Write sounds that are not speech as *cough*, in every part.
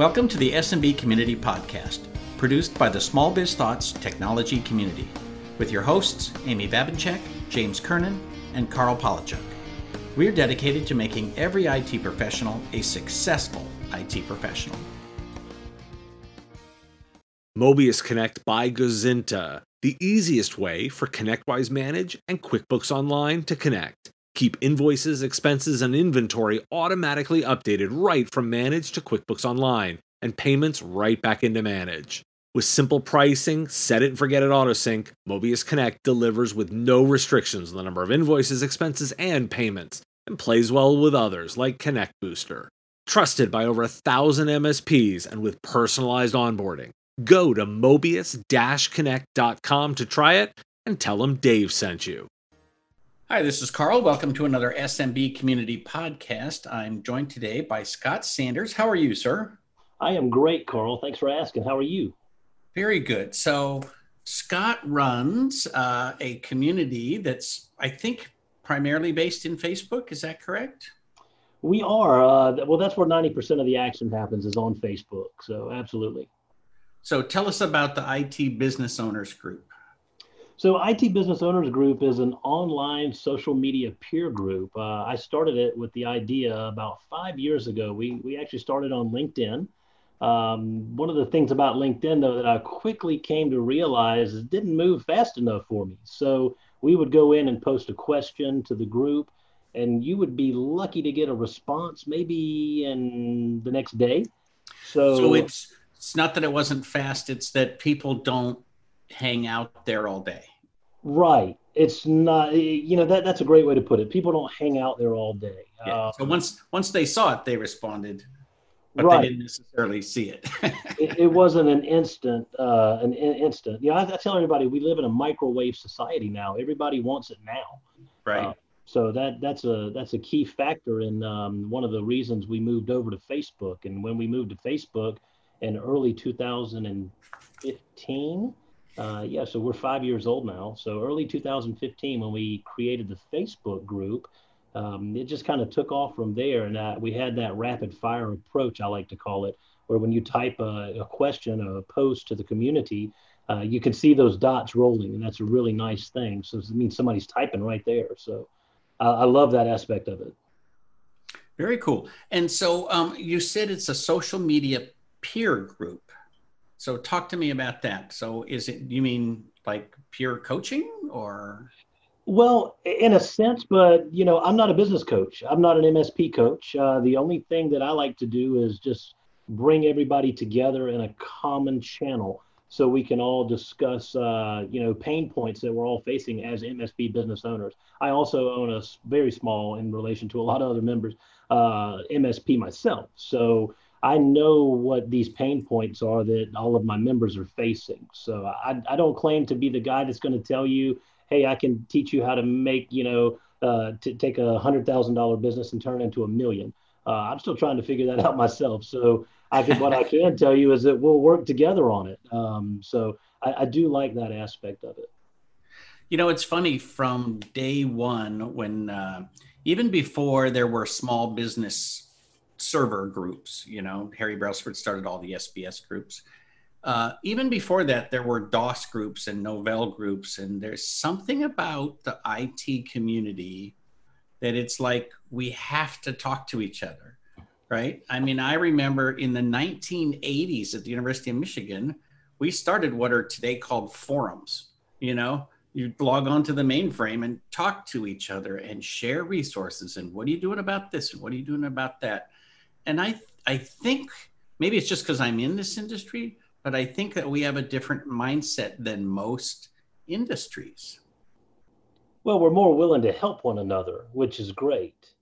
Welcome to the SMB Community Podcast, produced by the Small Biz Thoughts technology community, with your hosts, Amy Babinchak, James Kernan, and Karl Palachuk. We are dedicated to making every IT professional a successful IT professional. Mobius Connect by Gozynta, the easiest way for ConnectWise Manage and QuickBooks Online to connect. Keep invoices, expenses, and inventory automatically updated right from Manage to QuickBooks Online, and payments right back into Manage. With simple pricing, set it and forget it autosync, Mobius Connect delivers with no restrictions on the number of invoices, expenses, and payments, and plays well with others like Connect Booster. Trusted by over a thousand MSPs and with personalized onboarding. Go to mobius connect.com to try it and tell them Dave sent you. Hi, this is Karl. Welcome to another SMB Community Podcast. I'm joined today by Scott Sanders. How are you, sir? I am great, Karl. Thanks for asking. How are you? Very good. So, Scott runs uh, a community that's, I think, primarily based in Facebook. Is that correct? We are. Uh, well, that's where 90% of the action happens is on Facebook. So, absolutely. So, tell us about the IT Business Owners Group. So, IT Business Owners Group is an online social media peer group. Uh, I started it with the idea about five years ago. We, we actually started on LinkedIn. Um, one of the things about LinkedIn, though, that I quickly came to realize is it didn't move fast enough for me. So, we would go in and post a question to the group, and you would be lucky to get a response maybe in the next day. So, so it's it's not that it wasn't fast; it's that people don't hang out there all day. Right. It's not, you know, that that's a great way to put it. People don't hang out there all day. Yeah. Um, so once once they saw it, they responded, but right. they didn't necessarily see it. *laughs* it, it, wasn't an instant, uh, an in, instant. You know, I, I, tell everybody we live in a microwave society now. Everybody wants it now. Right. Uh, so that that's a that's a key factor in um, one of the reasons we moved over to Facebook. And when we moved to Facebook in early 2015 uh, yeah, so we're five years old now. So early 2015, when we created the Facebook group, um, it just kind of took off from there. And uh, we had that rapid fire approach, I like to call it, where when you type a, a question or a post to the community, uh, you can see those dots rolling, and that's a really nice thing. So it means somebody's typing right there. So I love that aspect of it. Very cool. And so um, you said it's a social media peer group. So talk to me about that. So is it you mean like pure coaching or well, in a sense, but you know, I'm not a business coach. I'm not an MSP coach. Uh, the only thing that I like to do is just bring everybody together in a common channel so we can all discuss, uh, you know, pain points that we're all facing as MSP business owners. I also own a very small, in relation to a lot of other members, uh, MSP myself. So I know what these pain points are that all of my members are facing. So I, I don't claim to be the guy that's going to tell you, hey, I can teach you how to make, you know, uh, to take a hundred thousand dollar business and turn it into a million. Uh, I'm still trying to figure that out *laughs* myself. So I can, what I can tell you is that we'll work together on it. Um, so I, I do like that aspect of it. You know, it's funny from day one when uh, even before there were small business server groups. You know, Harry Brelsford started all the SBS groups. Uh, even before that, there were DOS groups and Novell groups, and there's something about the IT community that it's like we have to talk to each other, right? I mean, I remember in the 1980s at the University of Michigan, we started what are today called forums. You know, you log on to the mainframe and talk to each other and share resources and what are you doing about this and what are you doing about that and I I think maybe it's just because I'm in this industry, but I think that we have a different mindset than most industries. Well, we're more willing to help one another, which is great.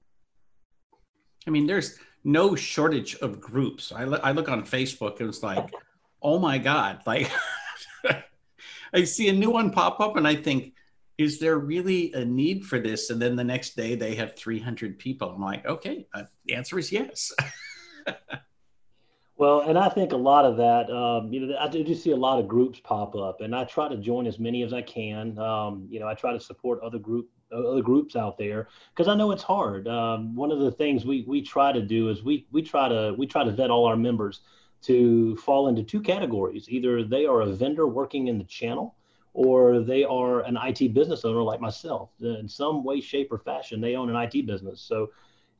I mean, there's no shortage of groups. I, I look on Facebook, and it's like, oh my God, like *laughs* I see a new one pop up and I think, is there really a need for this? And then the next day they have 300 people. I'm like, okay, uh, the answer is yes. *laughs* well, and I think a lot of that, um, you know, I do see a lot of groups pop up, and I try to join as many as I can. Um, you know, I try to support other group other groups out there because I know it's hard. Um, one of the things we we try to do is we we try to we try to vet all our members to fall into two categories. Either they are a vendor working in the channel, or they are an IT business owner like myself. In some way, shape, or fashion, they own an IT business. So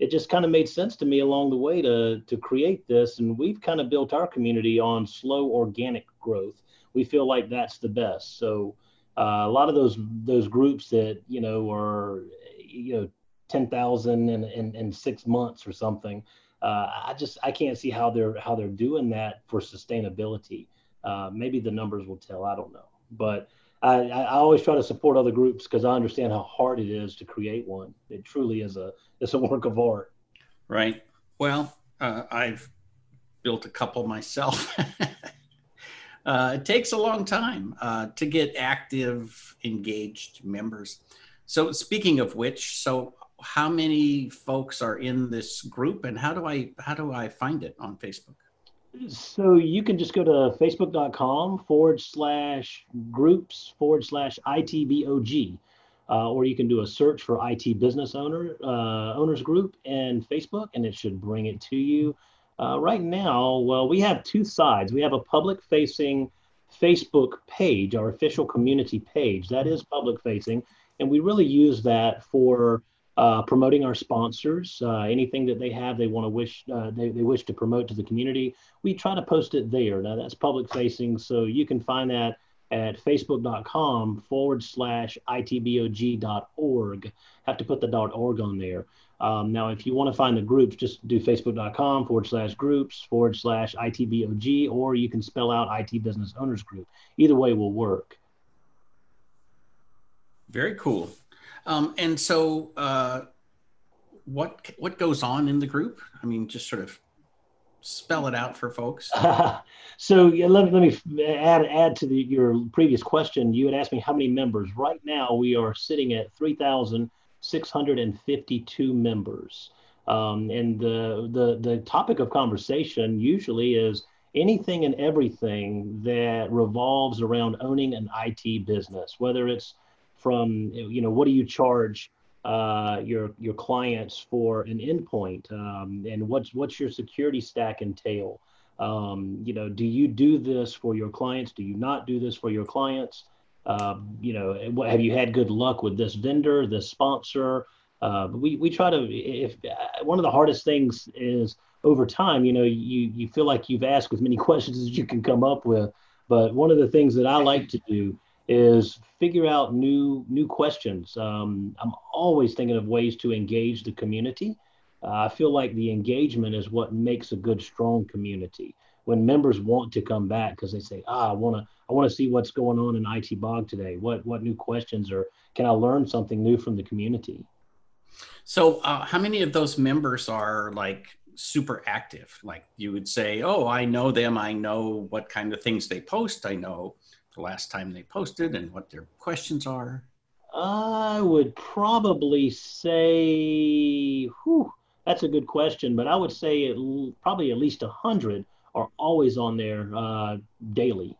it just kind of made sense to me along the way to to create this, and we've kind of built our community on slow organic growth. We feel like that's the best. So uh, a lot of those those groups that you know are you know ten thousand in, in in six months or something uh, I just I can't see how they're how they're doing that for sustainability. Uh, maybe the numbers will tell. I don't know, but I, I always try to support other groups because I understand how hard it is to create one. It truly is a it's a work of art. Right. Well, uh, I've built a couple myself. *laughs* uh, it takes a long time uh, to get active, engaged members. So, speaking of which, so how many folks are in this group and how do I how do I find it on Facebook? So you can just go to facebook.com forward slash groups forward slash ITBOG. Uh, or you can do a search for IT business owner uh, owners group in Facebook, and it should bring it to you. Uh, right now, well, we have two sides. We have a public-facing Facebook page, our official community page that is public-facing, and we really use that for uh, promoting our sponsors, uh, anything that they have, they want to wish uh, they, they wish to promote to the community. We try to post it there. Now that's public facing, so you can find that at facebook.com forward slash itbog.org. Have to put the .org on there. Um, now, if you want to find the groups, just do facebook.com forward slash groups forward slash itbog, or you can spell out IT Business Owners Group. Either way will work. Very cool. Um, and so, uh, what what goes on in the group? I mean, just sort of spell it out for folks. *laughs* so yeah, let, let me add add to the, your previous question. You had asked me how many members. Right now, we are sitting at three thousand six hundred and fifty-two members. Um, and the, the the topic of conversation usually is anything and everything that revolves around owning an IT business, whether it's from you know what do you charge uh, your your clients for an endpoint? Um, and what's what's your security stack entail? Um, you know do you do this for your clients? Do you not do this for your clients? Um, you know have you had good luck with this vendor this sponsor? Uh, we, we try to if uh, one of the hardest things is over time you know you you feel like you've asked as many *laughs* questions as you can come up with. But one of the things that i like to do is figure out new new questions. Um, I'm always thinking of ways to engage the community. Uh, I feel like the engagement is what makes a good, strong community. When members want to come back because they say, "Ah, I want to, I want to see what's going on in IT Bog today. What what new questions or can I learn something new from the community?" So, uh, how many of those members are like super active? Like you would say, "Oh, I know them. I know what kind of things they post. I know." The last time they posted and what their questions are? I would probably say, whew, that's a good question, but I would say it, probably at least 100 are always on there uh, daily.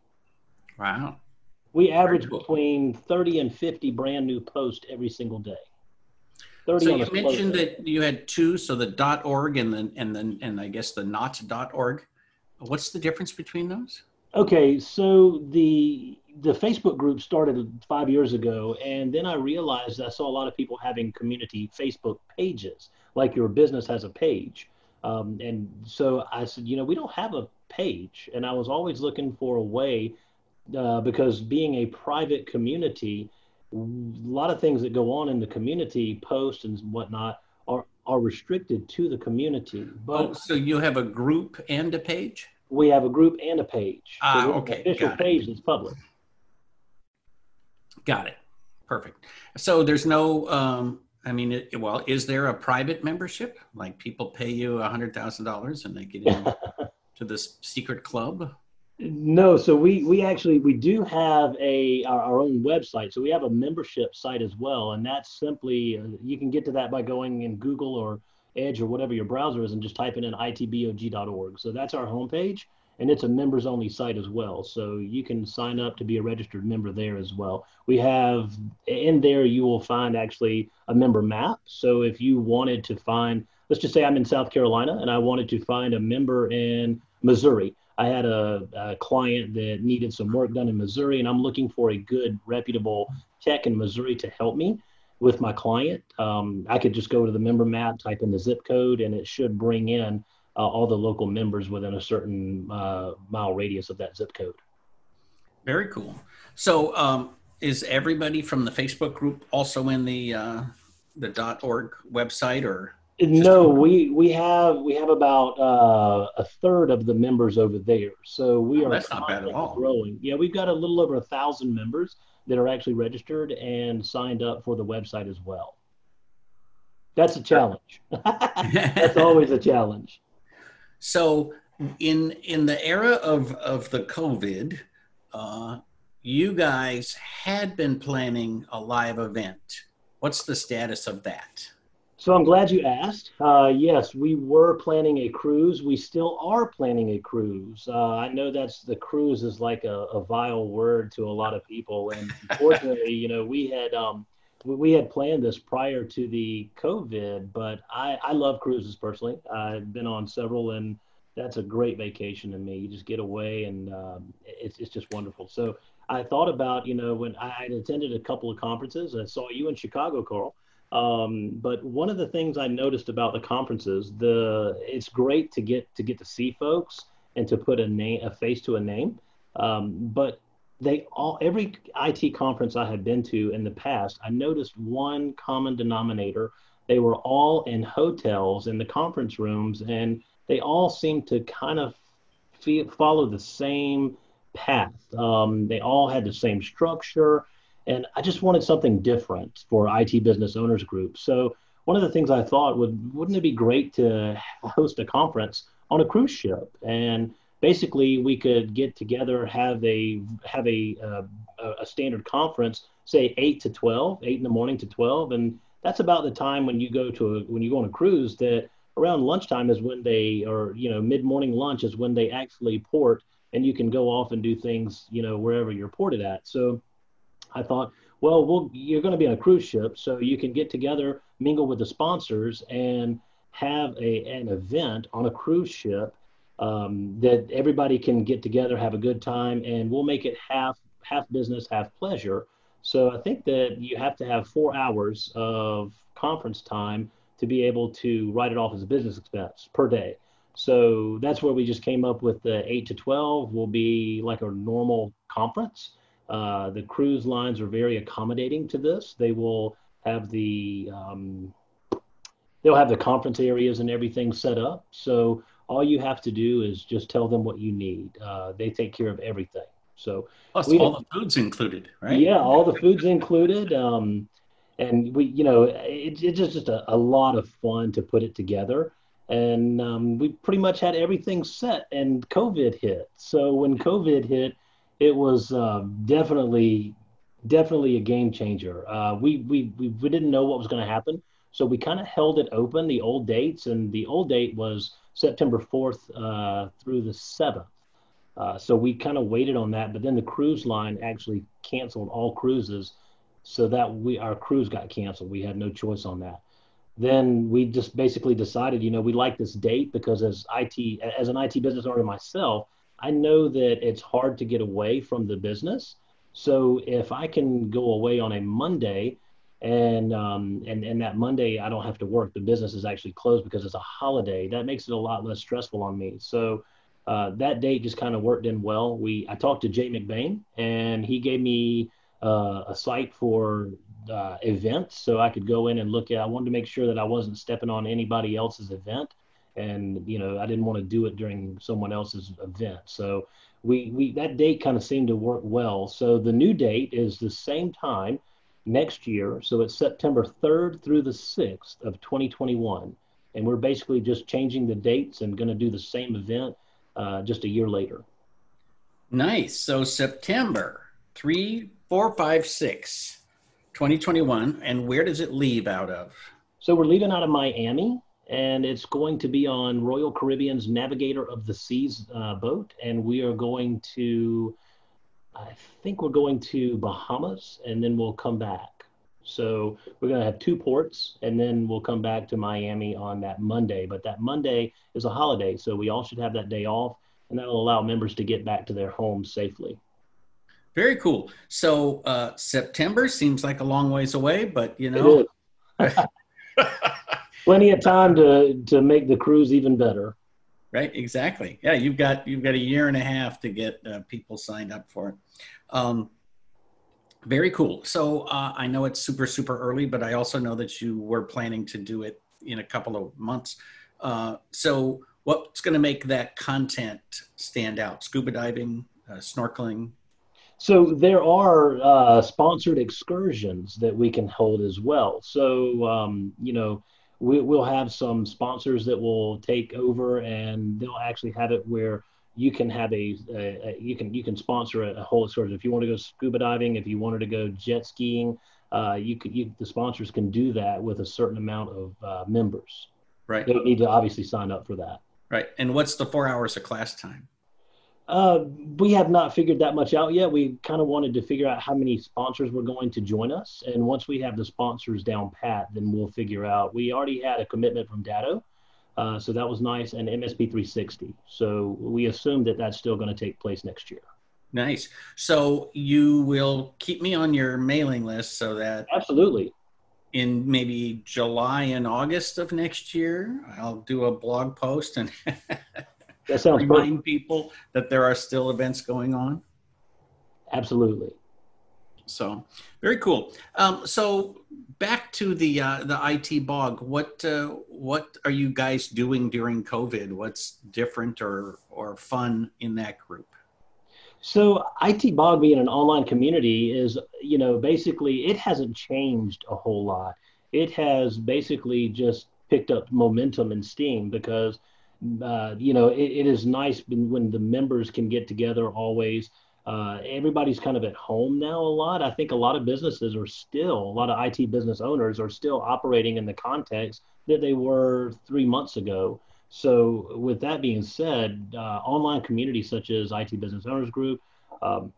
Wow. We average cool. between 30 and 50 brand new posts every single day. so you mentioned that you had two, so the dot .org and then and then and I guess the not dot .org. What's the difference between those? Okay, so the the Facebook group started five years ago, and then I realized I saw a lot of people having community Facebook pages, like your business has a page. Um, and so I said, you know, we don't have a page, and I was always looking for a way uh, because being a private community, a lot of things that go on in the community, posts and whatnot, are are restricted to the community. But oh, so you have a group and a page? We have a group and a page. Ah, so okay. official Got page it. that's public. Got it. Perfect. So there's no, um, I mean, it, well, is there a private membership? Like people pay you a hundred thousand dollars and they get in *laughs* to this secret club? No, so we we actually we do have a our, our, own website. So we have a membership site as well, and that's simply uh, you can get to that by going in Google or Edge or whatever your browser is and just typing in itbog.org. So that's our homepage, and it's a members only site as well. So you can sign up to be a registered member there as well. We have in there, you will find actually a member map. So if you wanted to find, let's just say I'm in South Carolina and I wanted to find a member in Missouri, I had a, a, client that needed some work done in Missouri, and I'm looking for a good, reputable tech in Missouri to help me with my client. Um, I could just go to the member map, type in the zip code, and it should bring in uh, all the local members within a certain uh, mile radius of that zip code. Very cool. So, um, is everybody from the Facebook group also in the uh, the .org website, or no, we we have we have about uh, a third of the members over there, so we oh, are that's not bad at all. growing. Yeah, we've got a little over a thousand members that are actually registered and signed up for the website as well. That's a challenge. *laughs* that's always a challenge. So, in in the era of of the COVID, uh, you guys had been planning a live event. What's the status of that? So I'm glad you asked. Uh, yes, we were planning a cruise. We still are planning a cruise. Uh, I know that's the cruise is like a, a, vile word to a lot of people, and unfortunately, you know, we had um, we, had planned this prior to the COVID. But I, I love cruises personally. I've been on several, and that's a great vacation to me. You just get away, and um, it's it's just wonderful. So I thought about you know when I attended a couple of conferences. I saw you in Chicago, Karl um, but one of the things I noticed about the conferences, the it's great to get to get to see folks and to put a name, a face to a name. Um, but they all every IT conference I had been to in the past, I noticed one common denominator. They were all in hotels in the conference rooms, and they all seemed to kind of feel, follow the same path. Um, they all had the same structure and I just wanted something different for IT business owners group. So one of the things I thought would wouldn't it be great to host a conference on a cruise ship? And basically we could get together have a have a uh, a standard conference say 8 to 12 8 in the morning to 12 and that's about the time when you go to a, when you go on a cruise that around lunchtime is when they or you know mid morning lunch is when they actually port and you can go off and do things you know wherever you're ported at. So I thought, well, we'll you're going to be on a cruise ship, so you can get together, mingle with the sponsors, and have a an event on a cruise ship um, that everybody can get together, have a good time, and we'll make it half half business, half pleasure. So I think that you have to have four hours of conference time to be able to write it off as a business expense per day. So that's where we just came up with the eight to twelve will be like a normal conference uh, the cruise lines are very accommodating to this. They will have the um, they'll have the conference areas and everything set up. So all you have to do is just tell them what you need. Uh, they take care of everything. So plus all the food's included, right? Yeah, all the food's included. Um, and we, you know, it, it's just a, a, lot of fun to put it together. And um, we pretty much had everything set, and COVID hit. So when COVID hit, it was uh, definitely definitely a game changer. Uh, we, we we we didn't know what was going to happen, so we kind of held it open the old dates, and the old date was September fourth uh, through the seventh. Uh, so we kind of waited on that, but then the cruise line actually canceled all cruises, so that we our cruise got canceled. We had no choice on that. Then we just basically decided, you know, we like this date because as IT as an IT business owner myself, I know that it's hard to get away from the business. So if I can go away on a Monday and um, and and that Monday I don't have to work, the business is actually closed because it's a holiday. That makes it a lot less stressful on me. So uh, that date just kind of worked in well. We I talked to Jay McBain and he gave me uh, a site for uh, events so I could go in and look at. I wanted to make sure that I wasn't stepping on anybody else's event and you know I didn't want to do it during someone else's event. So we we that date kind of seemed to work well. So the new date is the same time next year. So it's September 3rd through the 6th of 2021, and we're basically just changing the dates and going to do the same event uh, just a year later. Nice. So September three, four, five, six, 2021, and where does it leave out of? So we're leaving out of Miami and it's going to be on Royal Caribbean's Navigator of the Seas uh, boat, and we are going to, I think we're going to Bahamas, and then we'll come back. So we're going to have two ports, and then we'll come back to Miami on that Monday. But that Monday is a holiday, so we all should have that day off. and that'll allow members to get back to their homes safely. Very cool. So uh, September seems like a long ways away, but you know, *laughs* plenty of time to to make the cruise even better. Right. Exactly. Yeah, you've got you've got a year and a half to get uh, people signed up for it. Um, very cool. So uh, I know it's super super early, but I also know that you were planning to do it in a couple of months. Uh, so what's going to make that content stand out? Scuba diving, uh, snorkeling, so there are uh, sponsored excursions that we can hold as well. So um, you know, we, will have some sponsors that will take over, and they'll actually have it where you can have a, a, a you can you can sponsor a, a, whole excursion. If you want to go scuba diving, if you wanted to go jet skiing, uh, you could you, the sponsors can do that with a certain amount of uh, members. Right. They need to obviously sign up for that. Right. And what's the four hours of class time? Uh, we have not figured that much out yet. We kind of wanted to figure out how many sponsors were going to join us, and once we have the sponsors down pat, then we'll figure out. We already had a commitment from Datto, uh, so that was nice, and MSP 360. So we assume that that's still going to take place next year. Nice. So you will keep me on your mailing list so that absolutely in maybe July and August of next year, I'll do a blog post and. *laughs* That sounds remind people that there are still events going on? Absolutely. So very cool. Um, so back to the uh, the IT bog. What uh, what are you guys doing during COVID? What's different or or fun in that group? So IT bog being an online community is you know basically it hasn't changed a whole lot. It has basically just picked up momentum and steam because uh, you know, it, it is nice when, the members can get together always. Uh, everybody's kind of at home now a lot. I think a lot of businesses are still, a lot of IT business owners are still operating in the context that they were three months ago. So, with that being said, uh, online communities such as IT Business Owners Group, um,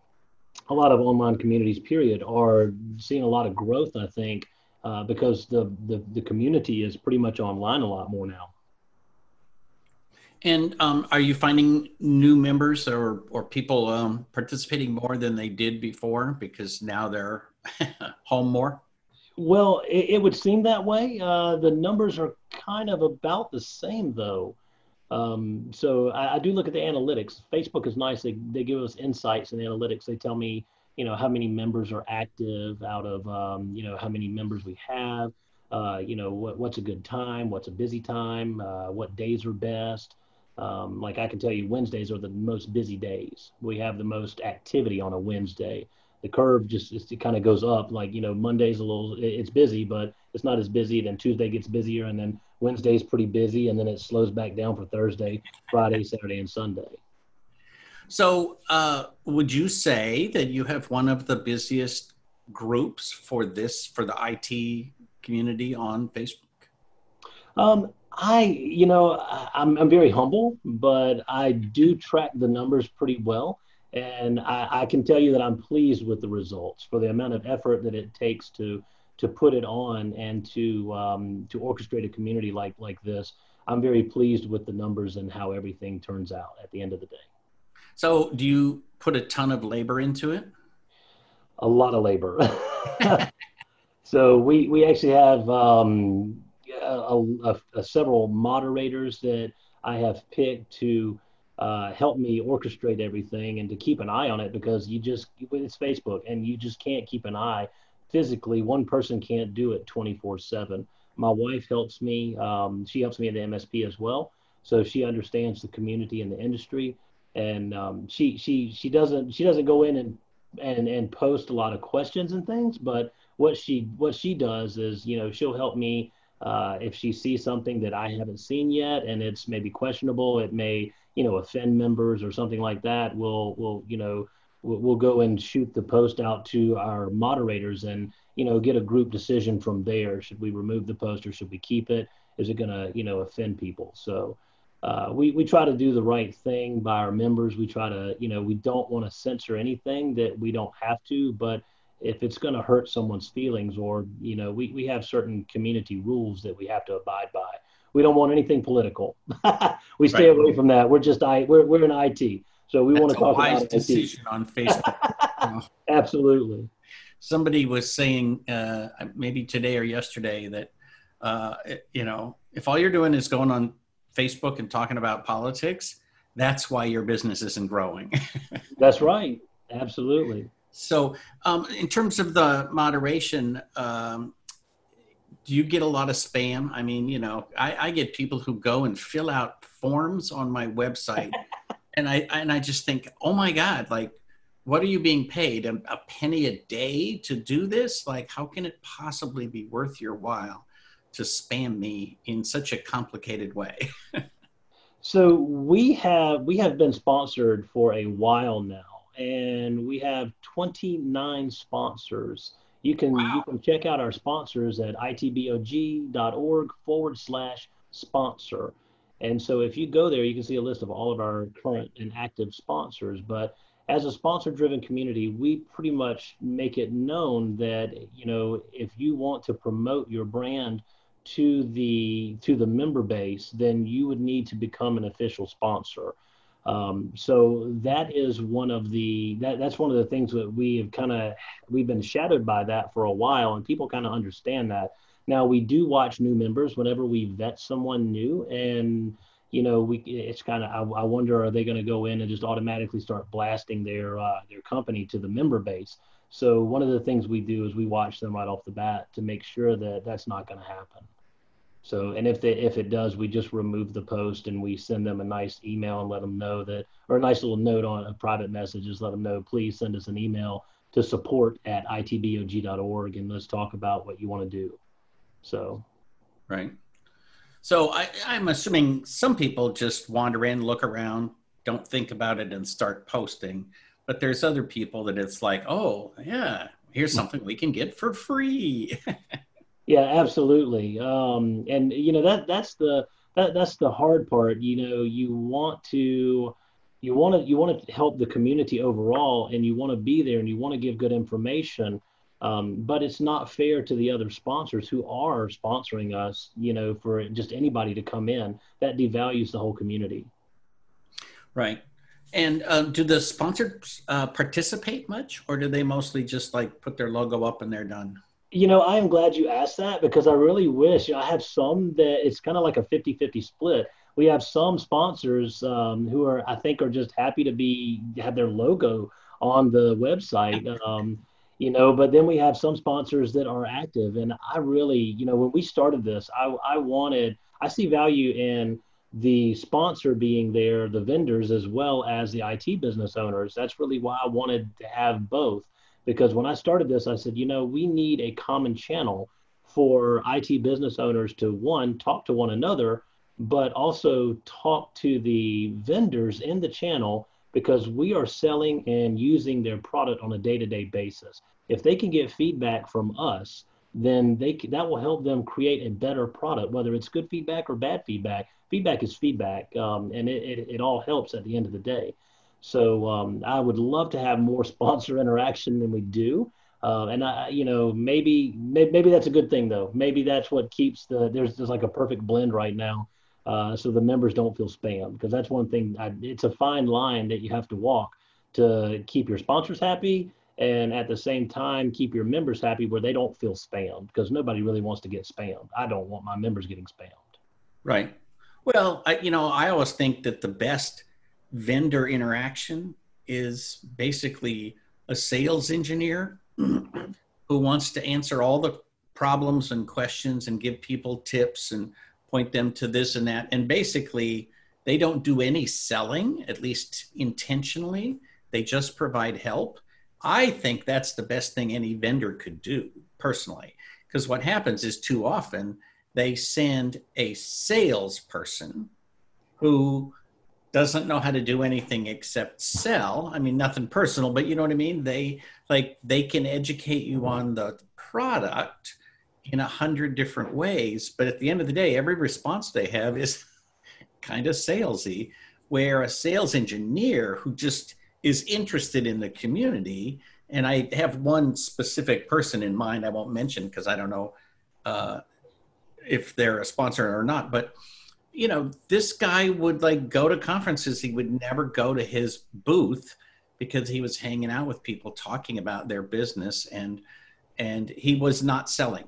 a lot of online communities, period, are seeing a lot of growth, I think, uh, because the, the, the community is pretty much online a lot more now. And um, are you finding new members or or people um, participating more than they did before because now they're *laughs* home more? Well, it, it, would seem that way. Uh, the numbers are kind of about the same, though. Um, so I, I, do look at the analytics. Facebook is nice. They, they give us insights and analytics. They tell me, you know, how many members are active out of, um, you know, how many members we have. Uh, you know, what, what's a good time? What's a busy time? Uh, what days are best? Um, like I can tell you, Wednesdays are the most busy days. We have the most activity on a Wednesday. The curve just it kind of goes up. Like you know, Monday's a little it's busy, but it's not as busy. Then Tuesday gets busier, and then Wednesday's pretty busy, and then it slows back down for Thursday, Friday, Saturday, and Sunday. So, uh, would you say that you have one of the busiest groups for this for the IT community on Facebook? Um, I, you know, I'm, I'm very humble, but I do track the numbers pretty well. And I, I can tell you that I'm pleased with the results for the amount of effort that it takes to to put it on and to um, to orchestrate a community like like this. I'm very pleased with the numbers and how everything turns out at the end of the day. So, do you put a ton of labor into it? A lot of labor. *laughs* so we we actually have um, a, a, a several moderators that I have picked to uh, help me orchestrate everything and to keep an eye on it because you just it's Facebook and you just can't keep an eye physically. One person can't do it 24 seven. My wife helps me. Um, she helps me in the MSP as well, so she understands the community and the industry. And um, she she she doesn't she doesn't go in and and and post a lot of questions and things, but what she what she does is you know she'll help me uh, if she sees something that I haven't seen yet and it's maybe questionable, it may you know offend members or something like that. We'll we'll you know we'll, we'll go and shoot the post out to our moderators and you know get a group decision from there. Should we remove the post or should we keep it? Is it going to you know offend people? So. Uh, we, we try to do the right thing by our members. We try to, you know, we don't want to censor anything that we don't have to, but if it's going to hurt someone's feelings or you know we, we have certain community rules that we have to abide by we don't want anything political. *laughs* we stay right. away from that. We're just I we're we're in IT, so we That's want to talk wise about decision IT. on Facebook. *laughs* Absolutely. Somebody was saying uh, maybe today or yesterday that uh, you know if all you're doing is going on Facebook and talking about politics, that's why your business isn't growing. *laughs* that's right. Absolutely. So, um, in terms of the moderation, um, do you get a lot of spam? I mean, you know, I, I get people who go and fill out forms on my website, *laughs* and I and I just think, oh my god, like, what are you being paid? A, a penny a day to do this? Like, how can it possibly be worth your while to spam me in such a complicated way? *laughs* so we have we have been sponsored for a while now and we have 29 sponsors. You can wow. you can check out our sponsors at itbog.org forward slash sponsor. And so if you go there, you can see a list of all of our current and active sponsors. But as a sponsor driven community, we pretty much make it known that, you know, if you want to promote your brand to the to the member base, then you would need to become an official sponsor. Um, so that is one of the that, that's one of the things that we have kind of we've been shadowed by that for a while, and people kind of understand that. Now we do watch new members whenever we vet someone new, and you know we it's kind of I, I, wonder are they going to go in and just automatically start blasting their uh, their company to the member base. So one of the things we do is we watch them right off the bat to make sure that that's not going to happen. So, and if they, if it does, we just remove the post and we send them a nice email and let them know that, or a nice little note on a private message, just let them know, please send us an email to support at itbog.org and let's talk about what you want to do. So, right. So I, I'm assuming some people just wander in, look around, don't think about it, and start posting. But there's other people that it's like, oh yeah, here's something we can get for free. *laughs* Yeah, absolutely. Um, and you know that that's the that that's the hard part. You know, you want to you want to you want to help the community overall, and you want to be there, and you want to give good information. Um, but it's not fair to the other sponsors who are sponsoring us. You know, for just anybody to come in, that devalues the whole community. Right. And uh, do the sponsors uh, participate much, or do they mostly just like put their logo up and they're done? You know, I am glad you asked that because I really wish I have some that it's kind of like a 50 50 split. We have some sponsors um, who are, I think, are just happy to be have their logo on the website. Um, you know, but then we have some sponsors that are active. And I really, you know, when we started this, I, I wanted, I see value in the sponsor being there, the vendors, as well as the IT business owners. That's really why I wanted to have both because when I started this, I said, you know, we need a common channel for IT business owners to one, talk to one another, but also talk to the vendors in the channel because we are selling and using their product on a day-to-day basis. If they can get feedback from us, then they that will help them create a better product, whether it's good feedback or bad feedback. Feedback is feedback, um, and it, it, it all helps at the end of the day. So um, I would love to have more *laughs* sponsor interaction than we do. Uh, and I, you know, maybe, maybe, maybe that's a good thing though. Maybe that's what keeps the there's just like a perfect blend right now, uh, so the members don't feel spammed because that's one thing. I, it's a fine line that you have to walk to keep your sponsors happy and at the same time keep your members happy where they don't feel spammed because nobody really wants to get spammed. I don't want my members getting spammed. Right. Well, I, you know, I always think that the best vendor interaction is basically a sales engineer who wants to answer all the problems and questions and give people tips and point them to this and that. And basically, they don't do any selling, at least intentionally. They just provide help. I think that's the best thing any vendor could do personally. Because what happens is too often they send a salesperson who doesn't know how to do anything except sell. I mean, nothing personal, but you know what I mean? They like they can educate you on the product in a hundred different ways, but at the end of the day, every response they have is *laughs* kind of salesy. Where a sales engineer who just is interested in the community, and I have one specific person in mind I won't mention because I don't know uh, if they're a sponsor or not. But you know, this guy would like go to conferences. He would never go to his booth because he was hanging out with people talking about their business and and he was not selling.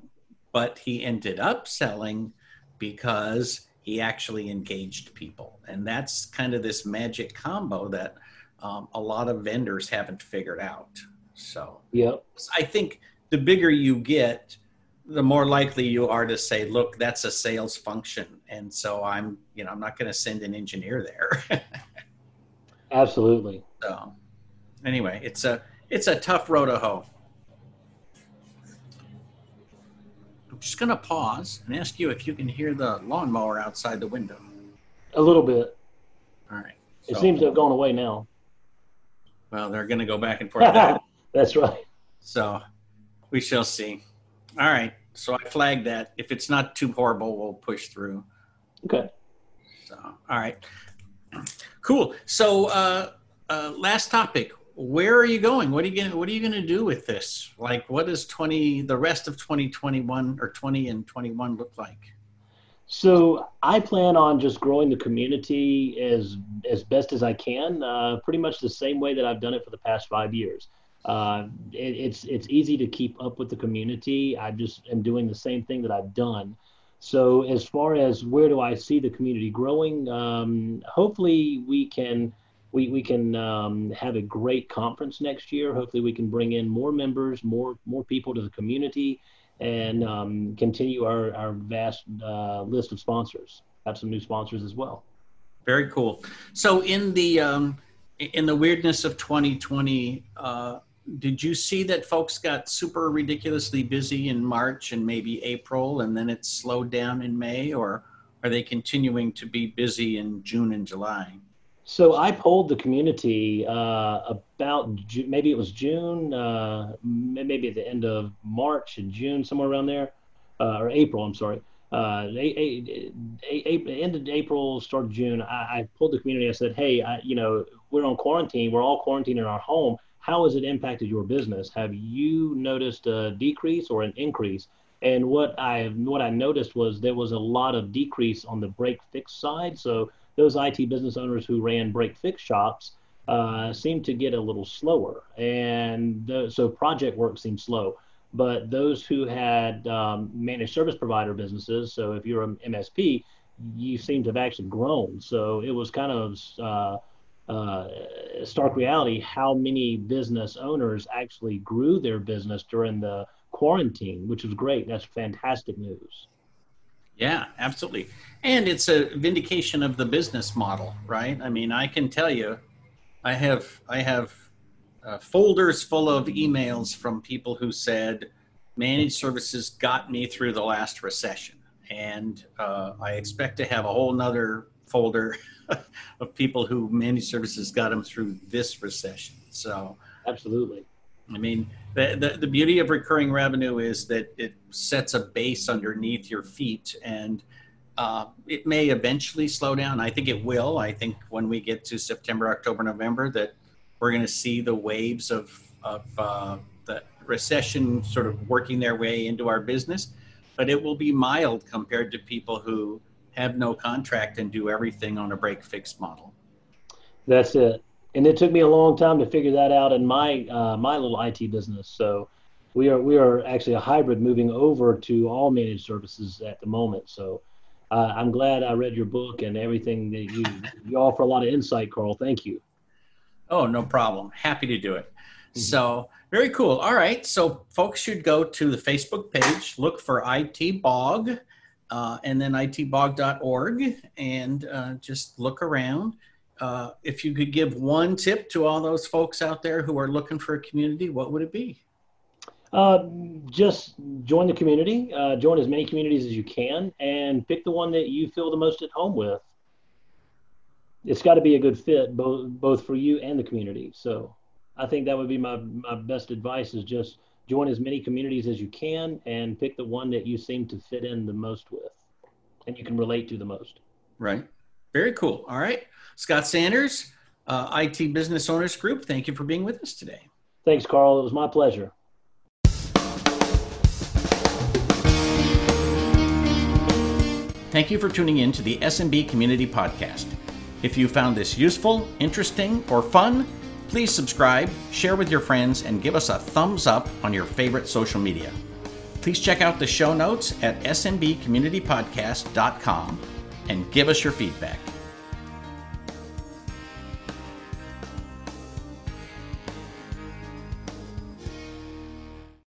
But he ended up selling because he actually engaged people. And that's kind of this magic combo that um, a lot of vendors haven't figured out. So yeah i think the bigger you get the more likely you are to say look that's a sales function and so i'm you know i'm not going to send an engineer there *laughs* absolutely so anyway, it's a it's a tough road to hoe. I'm just gonna pause and ask you if you can hear the lawnmower outside the window. A little bit. All right. It seems to have gone away now. Well, they're gonna go back and forth. *laughs* That's right. So we shall see. All right. So I flagged that. If it's not too horrible, we'll push through. Okay. So all right. Cool. So uh, uh, last topic where are you going? What are you going? What are you going to do with this? Like, what does twenty, the rest of twenty twenty one or twenty and twenty one look like? So I plan on just growing the community as as best as I can, uh, pretty much the same way that I've done it for the past five years. Uh, it, it's it's easy to keep up with the community. I just am doing the same thing that I've done. So as far as where do I see the community growing, um, hopefully we can we, we can um, have a great conference next year. Hopefully, we can bring in more members, more more people to the community, and um, continue our, our vast uh, list of sponsors. Have some new sponsors as well. Very cool. So, in the um, in the weirdness of 2020, uh, did you see that folks got super ridiculously busy in March and maybe April, and then it slowed down in May, or are they continuing to be busy in June and July? So I polled the community uh, about maybe it was June, uh, maybe at the end of March and June, somewhere around there, uh, or April. I'm sorry. Uh, a, a, a, end of April, start of June. I, I pulled the community. I said, "Hey, I, you know, we're on quarantine. We're all quarantined in our home. How has it impacted your business? Have you noticed a decrease or an increase?" And what I what I noticed was there was a lot of decrease on the break fix side. So those IT business owners who ran break fix shops uh, seemed to get a little slower. And the, so project work seemed slow. But those who had um, managed service provider businesses, so if you're an MSP, you seem to have actually grown. So it was kind of uh, uh, stark reality how many business owners actually grew their business during the quarantine, which was great. That's fantastic news. Yeah, absolutely. And it's a vindication of the business model, right? I mean, I can tell you, I have I have uh, folders full of emails from people who said managed services got me through the last recession, and uh, I expect to have a whole nother folder *laughs* of people who managed services got them through this recession. So absolutely. I mean, the, the, the beauty of recurring revenue is that it sets a base underneath your feet and uh, it may eventually slow down. I think it will. I think when we get to September, October, November, that we're going to see the waves of, of uh, the recession sort of working their way into our business, but it will be mild compared to people who have no contract and do everything on a break fix model. That's it and it took me a long time to figure that out in my uh, my little IT business. So we are we are actually a hybrid moving over to all managed services at the moment. So uh, I'm glad I read your book and everything that you you offer a lot of insight, Karl. Thank you. Oh, no problem. Happy to do it. Mm-hmm. So very cool. All right. So folks should go to the Facebook page, look for IT Bog, uh, and then itbog.org, and uh, just look around uh, if you could give one tip to all those folks out there who are looking for a community, what would it be? Uh, just join the community, uh, join as many communities as you can, and pick the one that you feel the most at home with. It's got to be a good fit, both both for you and the community. So, I think that would be my my best advice: is just join as many communities as you can, and pick the one that you seem to fit in the most with, and you can relate to the most. Right. Very cool. All right. Scott Sanders, uh, IT Business Owners Group, thank you for being with us today. Thanks, Karl. It was my pleasure. Thank you for tuning in to the SMB Community Podcast. If you found this useful, interesting, or fun, please subscribe, share with your friends, and give us a thumbs up on your favorite social media. Please check out the show notes at smbcommunitypodcast.com and give us your feedback.